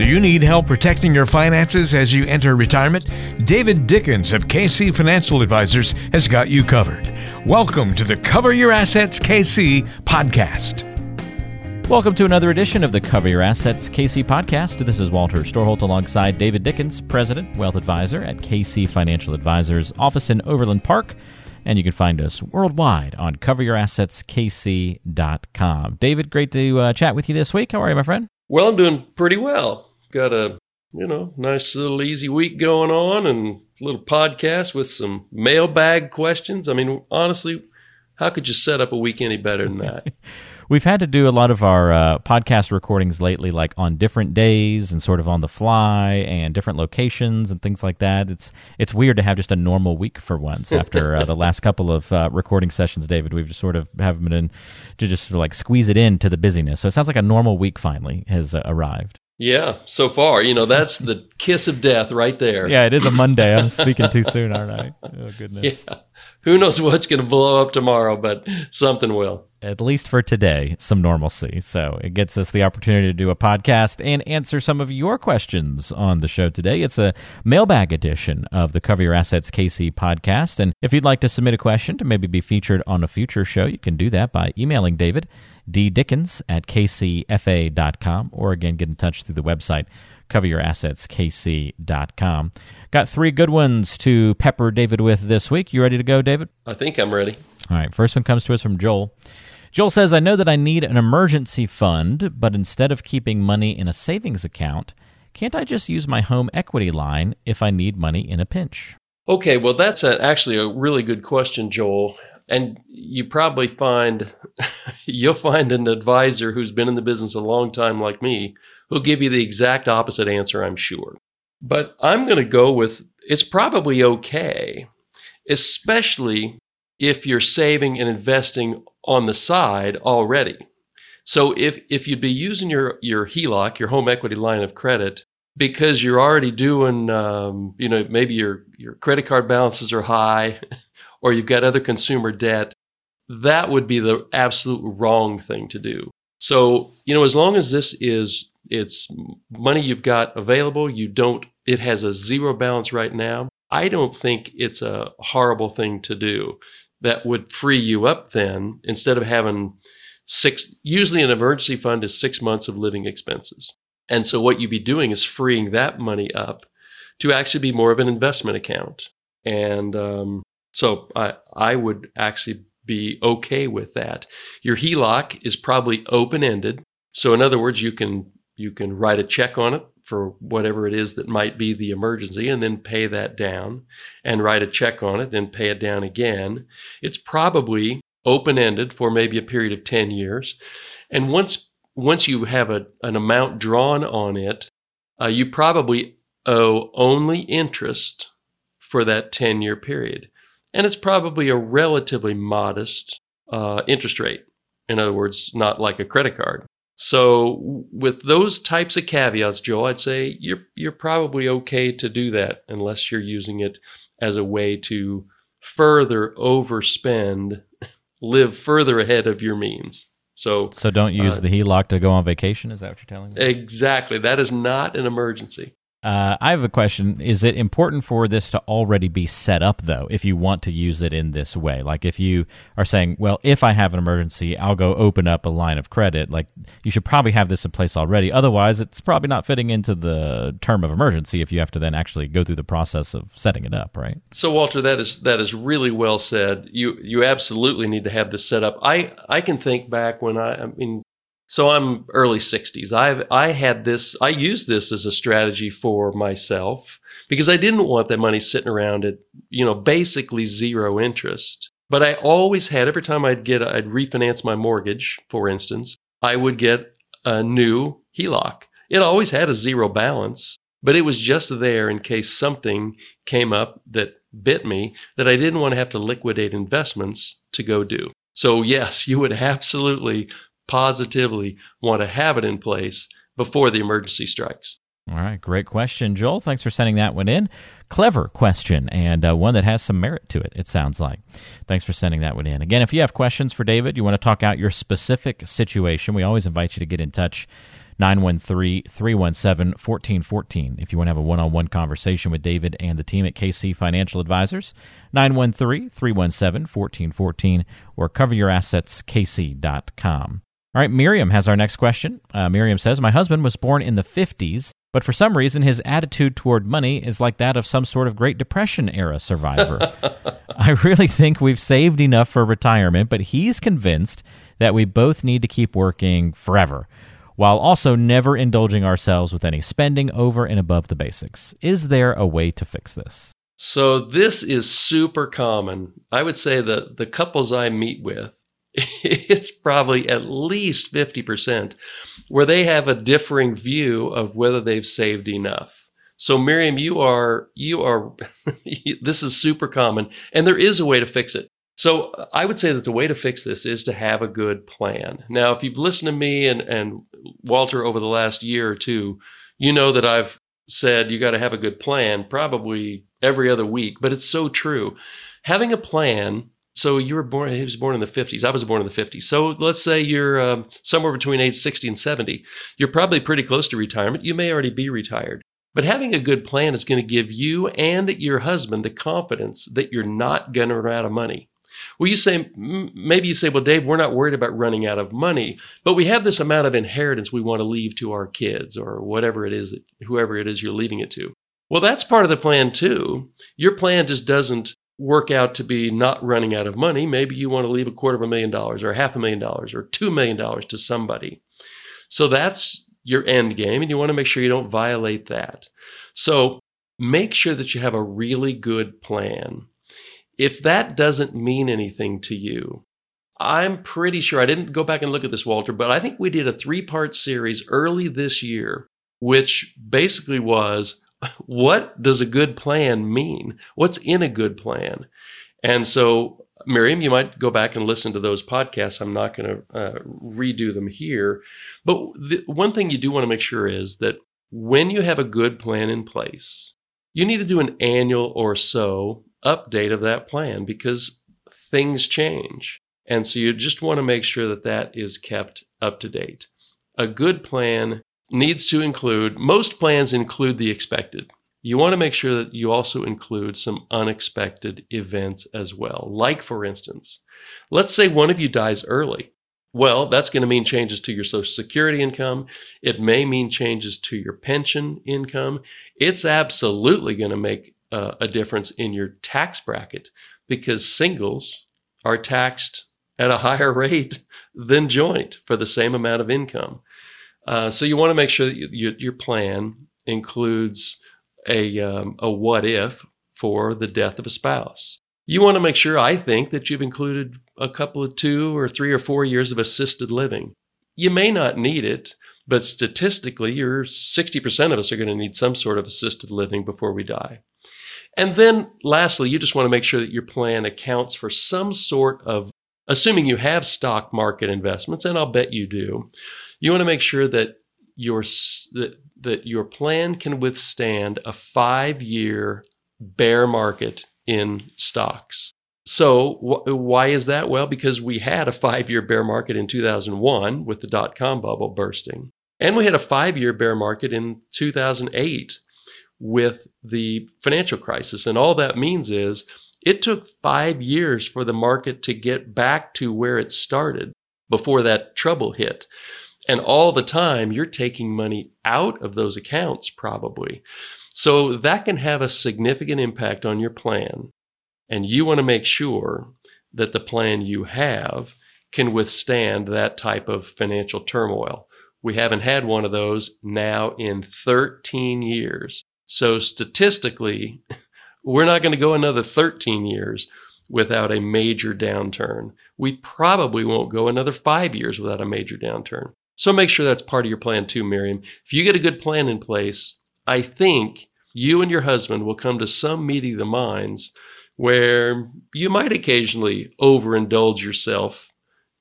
Do you need help protecting your finances as you enter retirement? David Dickens of KC Financial Advisors has got you covered. Welcome to the Cover Your Assets KC podcast. Welcome to another edition of the Cover Your Assets KC podcast. This is Walter Storholt alongside David Dickens, President, Wealth Advisor at KC Financial Advisors, office in Overland Park. And you can find us worldwide on coveryourassetskc.com. David, great to uh, chat with you this week. How are you, my friend? Well, I'm doing pretty well got a you know nice little easy week going on and a little podcast with some mailbag questions. I mean, honestly, how could you set up a week any better than that? We've had to do a lot of our uh, podcast recordings lately, like on different days and sort of on the fly and different locations and things like that. It's it's weird to have just a normal week for once after uh, the last couple of uh, recording sessions, David. We've just sort of have been in to just like squeeze it into the busyness. So it sounds like a normal week finally has uh, arrived. Yeah, so far, you know, that's the kiss of death right there. Yeah, it is a Monday. I'm speaking too soon, aren't I? Oh, goodness. Yeah. Who knows what's going to blow up tomorrow, but something will. At least for today, some normalcy. So it gets us the opportunity to do a podcast and answer some of your questions on the show today. It's a mailbag edition of the Cover Your Assets KC podcast. And if you'd like to submit a question to maybe be featured on a future show, you can do that by emailing David ddickens at kcfa.com, or again, get in touch through the website, coveryourassetskc.com. Got three good ones to pepper David with this week. You ready to go, David? I think I'm ready. All right, first one comes to us from Joel. Joel says, I know that I need an emergency fund, but instead of keeping money in a savings account, can't I just use my home equity line if I need money in a pinch? Okay, well, that's a, actually a really good question, Joel and you probably find you'll find an advisor who's been in the business a long time like me who'll give you the exact opposite answer i'm sure but i'm going to go with it's probably okay especially if you're saving and investing on the side already so if if you'd be using your your HELOC, your home equity line of credit, because you're already doing, um, you know, maybe your your credit card balances are high, or you've got other consumer debt, that would be the absolute wrong thing to do. So, you know, as long as this is it's money you've got available, you don't it has a zero balance right now, I don't think it's a horrible thing to do. That would free you up then instead of having six usually an emergency fund is 6 months of living expenses. And so what you'd be doing is freeing that money up to actually be more of an investment account. And um, so I, I would actually be okay with that. Your HELOC is probably open ended. So in other words, you can you can write a check on it for whatever it is that might be the emergency and then pay that down and write a check on it and pay it down again. It's probably open ended for maybe a period of 10 years. And once once you have a, an amount drawn on it, uh, you probably owe only interest for that 10 year period and it's probably a relatively modest uh, interest rate. In other words, not like a credit card. So with those types of caveats, Joe, I'd say you're you're probably okay to do that unless you're using it as a way to further overspend, live further ahead of your means. So So don't use uh, the HELOC to go on vacation, is that what you're telling me? Exactly. That is not an emergency. Uh, I have a question. Is it important for this to already be set up, though, if you want to use it in this way? Like if you are saying, well, if I have an emergency, I'll go open up a line of credit, like you should probably have this in place already. Otherwise, it's probably not fitting into the term of emergency if you have to then actually go through the process of setting it up, right? So, Walter, that is that is really well said. You you absolutely need to have this set up. I, I can think back when I, I mean, so I'm early 60s. I've I had this I used this as a strategy for myself because I didn't want that money sitting around at, you know, basically zero interest. But I always had every time I'd get I'd refinance my mortgage, for instance, I would get a new HELOC. It always had a zero balance, but it was just there in case something came up that bit me that I didn't want to have to liquidate investments to go do. So yes, you would absolutely positively want to have it in place before the emergency strikes. All right, great question, Joel. Thanks for sending that one in. Clever question, and uh, one that has some merit to it, it sounds like. Thanks for sending that one in. Again, if you have questions for David, you want to talk out your specific situation, we always invite you to get in touch 913 317 1414. If you want to have a one on one conversation with David and the team at KC Financial Advisors, 913 317 1414 or coveryourassetskc.com. All right, Miriam has our next question. Uh, Miriam says, My husband was born in the 50s, but for some reason his attitude toward money is like that of some sort of Great Depression era survivor. I really think we've saved enough for retirement, but he's convinced that we both need to keep working forever while also never indulging ourselves with any spending over and above the basics. Is there a way to fix this? So this is super common. I would say that the couples I meet with, it's probably at least 50% where they have a differing view of whether they've saved enough. So Miriam, you are you are this is super common and there is a way to fix it. So I would say that the way to fix this is to have a good plan. Now, if you've listened to me and, and Walter over the last year or two, you know that I've said you got to have a good plan probably every other week, but it's so true. Having a plan. So you were born. He was born in the 50s. I was born in the 50s. So let's say you're um, somewhere between age 60 and 70. You're probably pretty close to retirement. You may already be retired. But having a good plan is going to give you and your husband the confidence that you're not going to run out of money. Well, you say, maybe you say, well, Dave, we're not worried about running out of money, but we have this amount of inheritance we want to leave to our kids or whatever it is, that, whoever it is you're leaving it to. Well, that's part of the plan too. Your plan just doesn't work out to be not running out of money. Maybe you want to leave a quarter of a million dollars or half a million dollars or two million dollars to somebody. So that's your end game, and you want to make sure you don't violate that. So make sure that you have a really good plan if that doesn't mean anything to you, I'm pretty sure I didn't go back and look at this, Walter, but I think we did a three part series early this year, which basically was what does a good plan mean? What's in a good plan? And so, Miriam, you might go back and listen to those podcasts. I'm not going to uh, redo them here. But the, one thing you do want to make sure is that when you have a good plan in place, you need to do an annual or so update of that plan because things change. And so you just want to make sure that that is kept up to date. A good plan needs to include, most plans include the expected. You want to make sure that you also include some unexpected events as well. Like, for instance, let's say one of you dies early. Well, that's going to mean changes to your Social Security income. It may mean changes to your pension income. It's absolutely going to make uh, a difference in your tax bracket because singles are taxed at a higher rate than joint for the same amount of income. Uh, so you want to make sure that you, your plan includes a, um, a what if for the death of a spouse. You want to make sure, I think, that you've included a couple of two or three or four years of assisted living. You may not need it, but statistically, you're 60% of us are going to need some sort of assisted living before we die. And then lastly, you just want to make sure that your plan accounts for some sort of, assuming you have stock market investments, and I'll bet you do, you want to make sure that your, that, that your plan can withstand a five year bear market in stocks. So, wh- why is that? Well, because we had a five year bear market in 2001 with the dot com bubble bursting. And we had a five year bear market in 2008 with the financial crisis. And all that means is it took five years for the market to get back to where it started before that trouble hit. And all the time, you're taking money out of those accounts, probably. So that can have a significant impact on your plan. And you want to make sure that the plan you have can withstand that type of financial turmoil. We haven't had one of those now in 13 years. So statistically, we're not going to go another 13 years without a major downturn. We probably won't go another five years without a major downturn. So make sure that's part of your plan too, Miriam. If you get a good plan in place, I think you and your husband will come to some meeting of the minds where you might occasionally overindulge yourself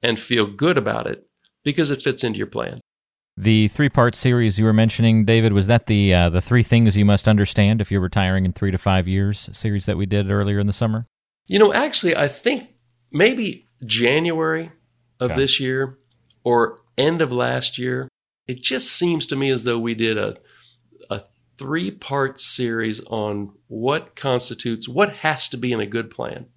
and feel good about it because it fits into your plan. The three-part series you were mentioning, David, was that the uh, the three things you must understand if you're retiring in three to five years series that we did earlier in the summer? You know, actually, I think maybe January of okay. this year or end of last year. it just seems to me as though we did a a three part series on what constitutes what has to be in a good plan.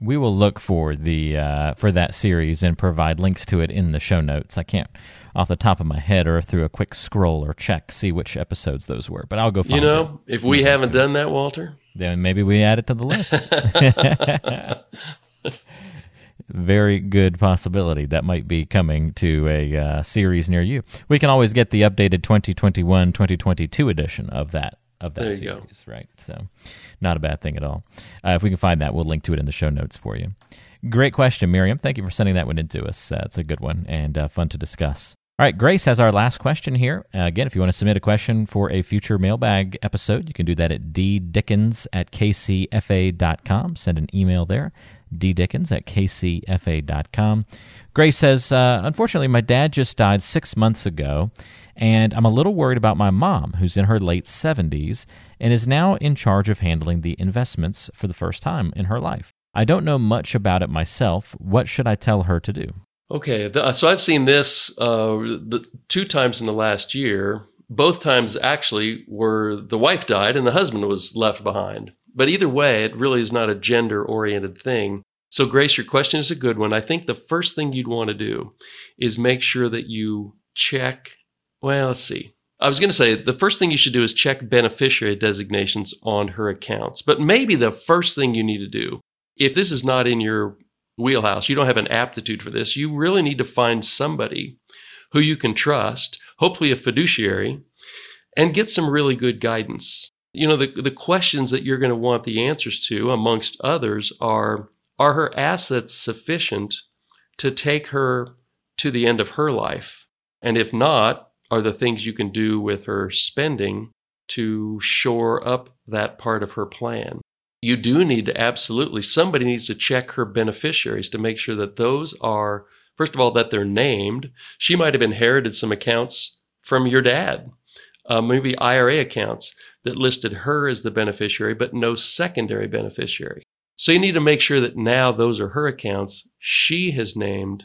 We will look for the uh, for that series and provide links to it in the show notes. I can't off the top of my head or through a quick scroll or check see which episodes those were, but I'll go find You know, it. if we Maybe haven't done that, Walter, then maybe we add it to the list. Very good possibility that might be coming to a uh, series near you. We can always get the updated 2021 2022 edition of that of that There you go. series, right? So, not a bad thing at all. Uh, if we can find that, we'll link to it in the show notes for you. Great question, Miriam. Thank you for sending that one in to us. Uh, it's a good one and uh, fun to discuss. All right, Grace has our last question here. Uh, again, if you want to submit a question for a future mailbag episode, you can do that at ddickens at kcfa.com. Send an email there, ddickens at kcfa.com. Grace says, uh, Unfortunately, my dad just died six months ago, and I'm a little worried about my mom, who's in her late 70s and is now in charge of handling the investments for the first time in her life. I don't know much about it myself. What should I tell her to do? Okay, the, so I've seen this uh, the, two times in the last year. Both times actually were the wife died and the husband was left behind. But either way, it really is not a gender oriented thing. So, Grace, your question is a good one. I think the first thing you'd want to do is make sure that you check. Well, let's see. I was going to say the first thing you should do is check beneficiary designations on her accounts. But maybe the first thing you need to do, if this is not in your wheelhouse, you don't have an aptitude for this, you really need to find somebody who you can trust, hopefully a fiduciary, and get some really good guidance. You know, the, the questions that you're going to want the answers to, amongst others, are Are her assets sufficient to take her to the end of her life? And if not, are the things you can do with her spending to shore up that part of her plan? you do need to absolutely somebody needs to check her beneficiaries to make sure that those are first of all that they're named she might have inherited some accounts from your dad uh, maybe ira accounts that listed her as the beneficiary but no secondary beneficiary. So you need to make sure that now those are her accounts. She has named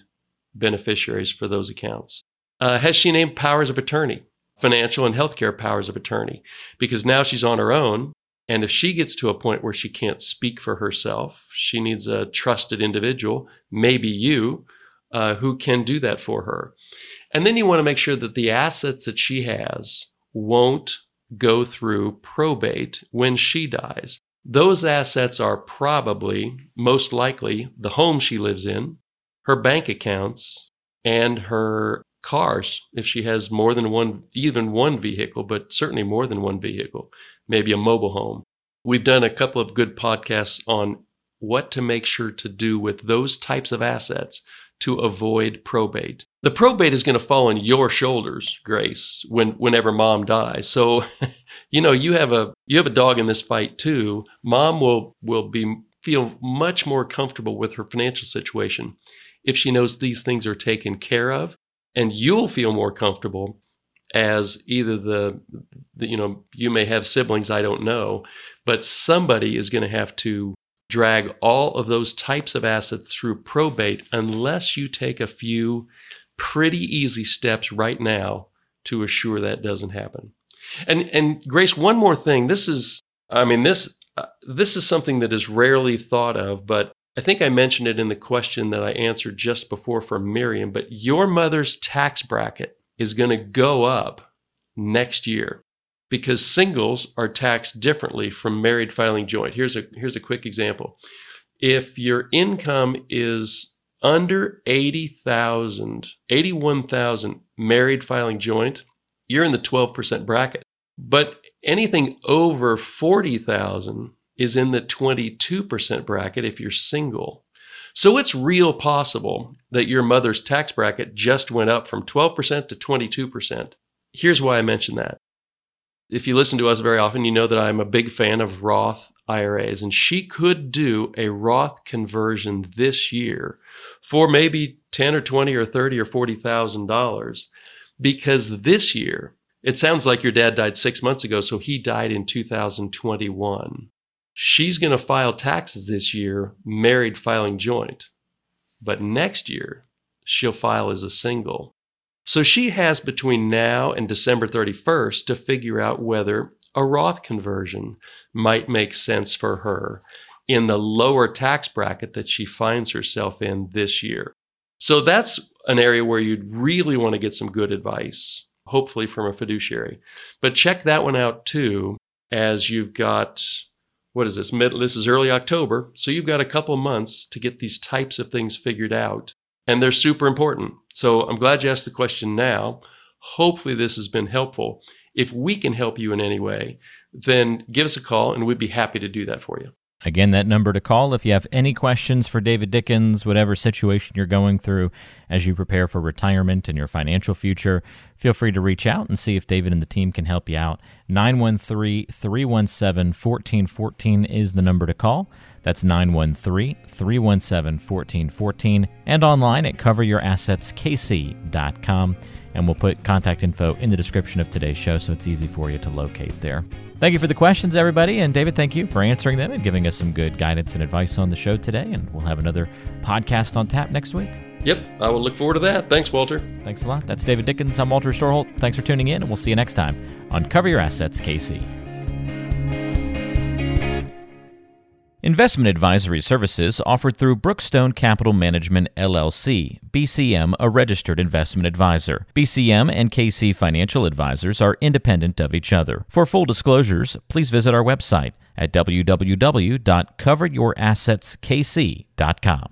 beneficiaries for those accounts. Uh, has she named powers of attorney financial and healthcare powers of attorney? Because now she's on her own and if she gets to a point where she can't speak for herself, she needs a trusted individual, maybe you, uh, who can do that for her. And then you want to make sure that the assets that she has won't go through probate when she dies. Those assets are probably, most likely, the home she lives in, her bank accounts, and her cars, if she has more than one, even one vehicle, but certainly more than one vehicle maybe a mobile home. We've done a couple of good podcasts on what to make sure to do with those types of assets to avoid probate. The probate is going to fall on your shoulders, Grace, when whenever mom dies. So, you know, you have a you have a dog in this fight too. Mom will will be feel much more comfortable with her financial situation if she knows these things are taken care of, and you'll feel more comfortable as either the, the, you know you may have siblings i don't know but somebody is going to have to drag all of those types of assets through probate unless you take a few pretty easy steps right now to assure that doesn't happen. And and grace one more thing. This is i mean this uh, this is something that is rarely thought of but I think I mentioned it in the question that I answered just before from Miriam, but your mother's tax bracket is going to go up next year because singles are taxed differently from married filing joint. Here's a here's a quick example. If your income is under 80,000, 81,000 married filing joint, you're in the 12% bracket. But anything over 40,000 is in the 22% bracket if you're single. So it's real possible that your mother's tax bracket just went up from 12% to 22%. Here's why I mention that. If you listen to us very often, you know that I'm a big fan of Roth IRAs, and she could do a Roth conversion this year for maybe 10 or 20 or 30 or 40,000 dollars because this year it sounds like your dad died 6 months ago so he died in 2021 she's going to file taxes this year, married filing joint. But next year, she'll file as a single. So she has between now and December 31st to figure out whether a Roth conversion might make sense for her in the lower tax bracket that she finds herself in this year. So that's an area where you'd really want to get some good advice, hopefully from a fiduciary. But check that one out too, as you've got what is this? Mid, this is early October, so you've got a couple months to get these types of things figured out, and they're super important. So I'm glad you asked the question now. Hopefully, this has been helpful. If we can help you in any way, then give us a call, and we'd be happy to do that for you. Again, that number to call if you have any questions for David Dickens, whatever situation you're going through as you prepare for retirement and your financial future, feel free to reach out and see if David and the team can help you out. 913 317 1414 is the number to call. That's 913 317 1414 and online at coveryourassetskc.com and we'll put contact info in the description of today's show so it's easy for you to locate there. Thank you for the questions, everybody. And David, thank you for answering them and giving us some good guidance and advice on the show today. And we'll have another podcast on tap next week. Yep, I will look forward to that. Thanks, Walter. Thanks a lot. That's David Dickens. I'm Walter Storholt. Thanks for tuning in, and we'll see you next time on Cover Your Assets KC. Investment advisory services offered through Brookstone Capital Management LLC, BCM, a registered investment advisor. BCM and KC Financial Advisors are independent of each other. For full disclosures, please visit our website at www.coveryourassetskc.com.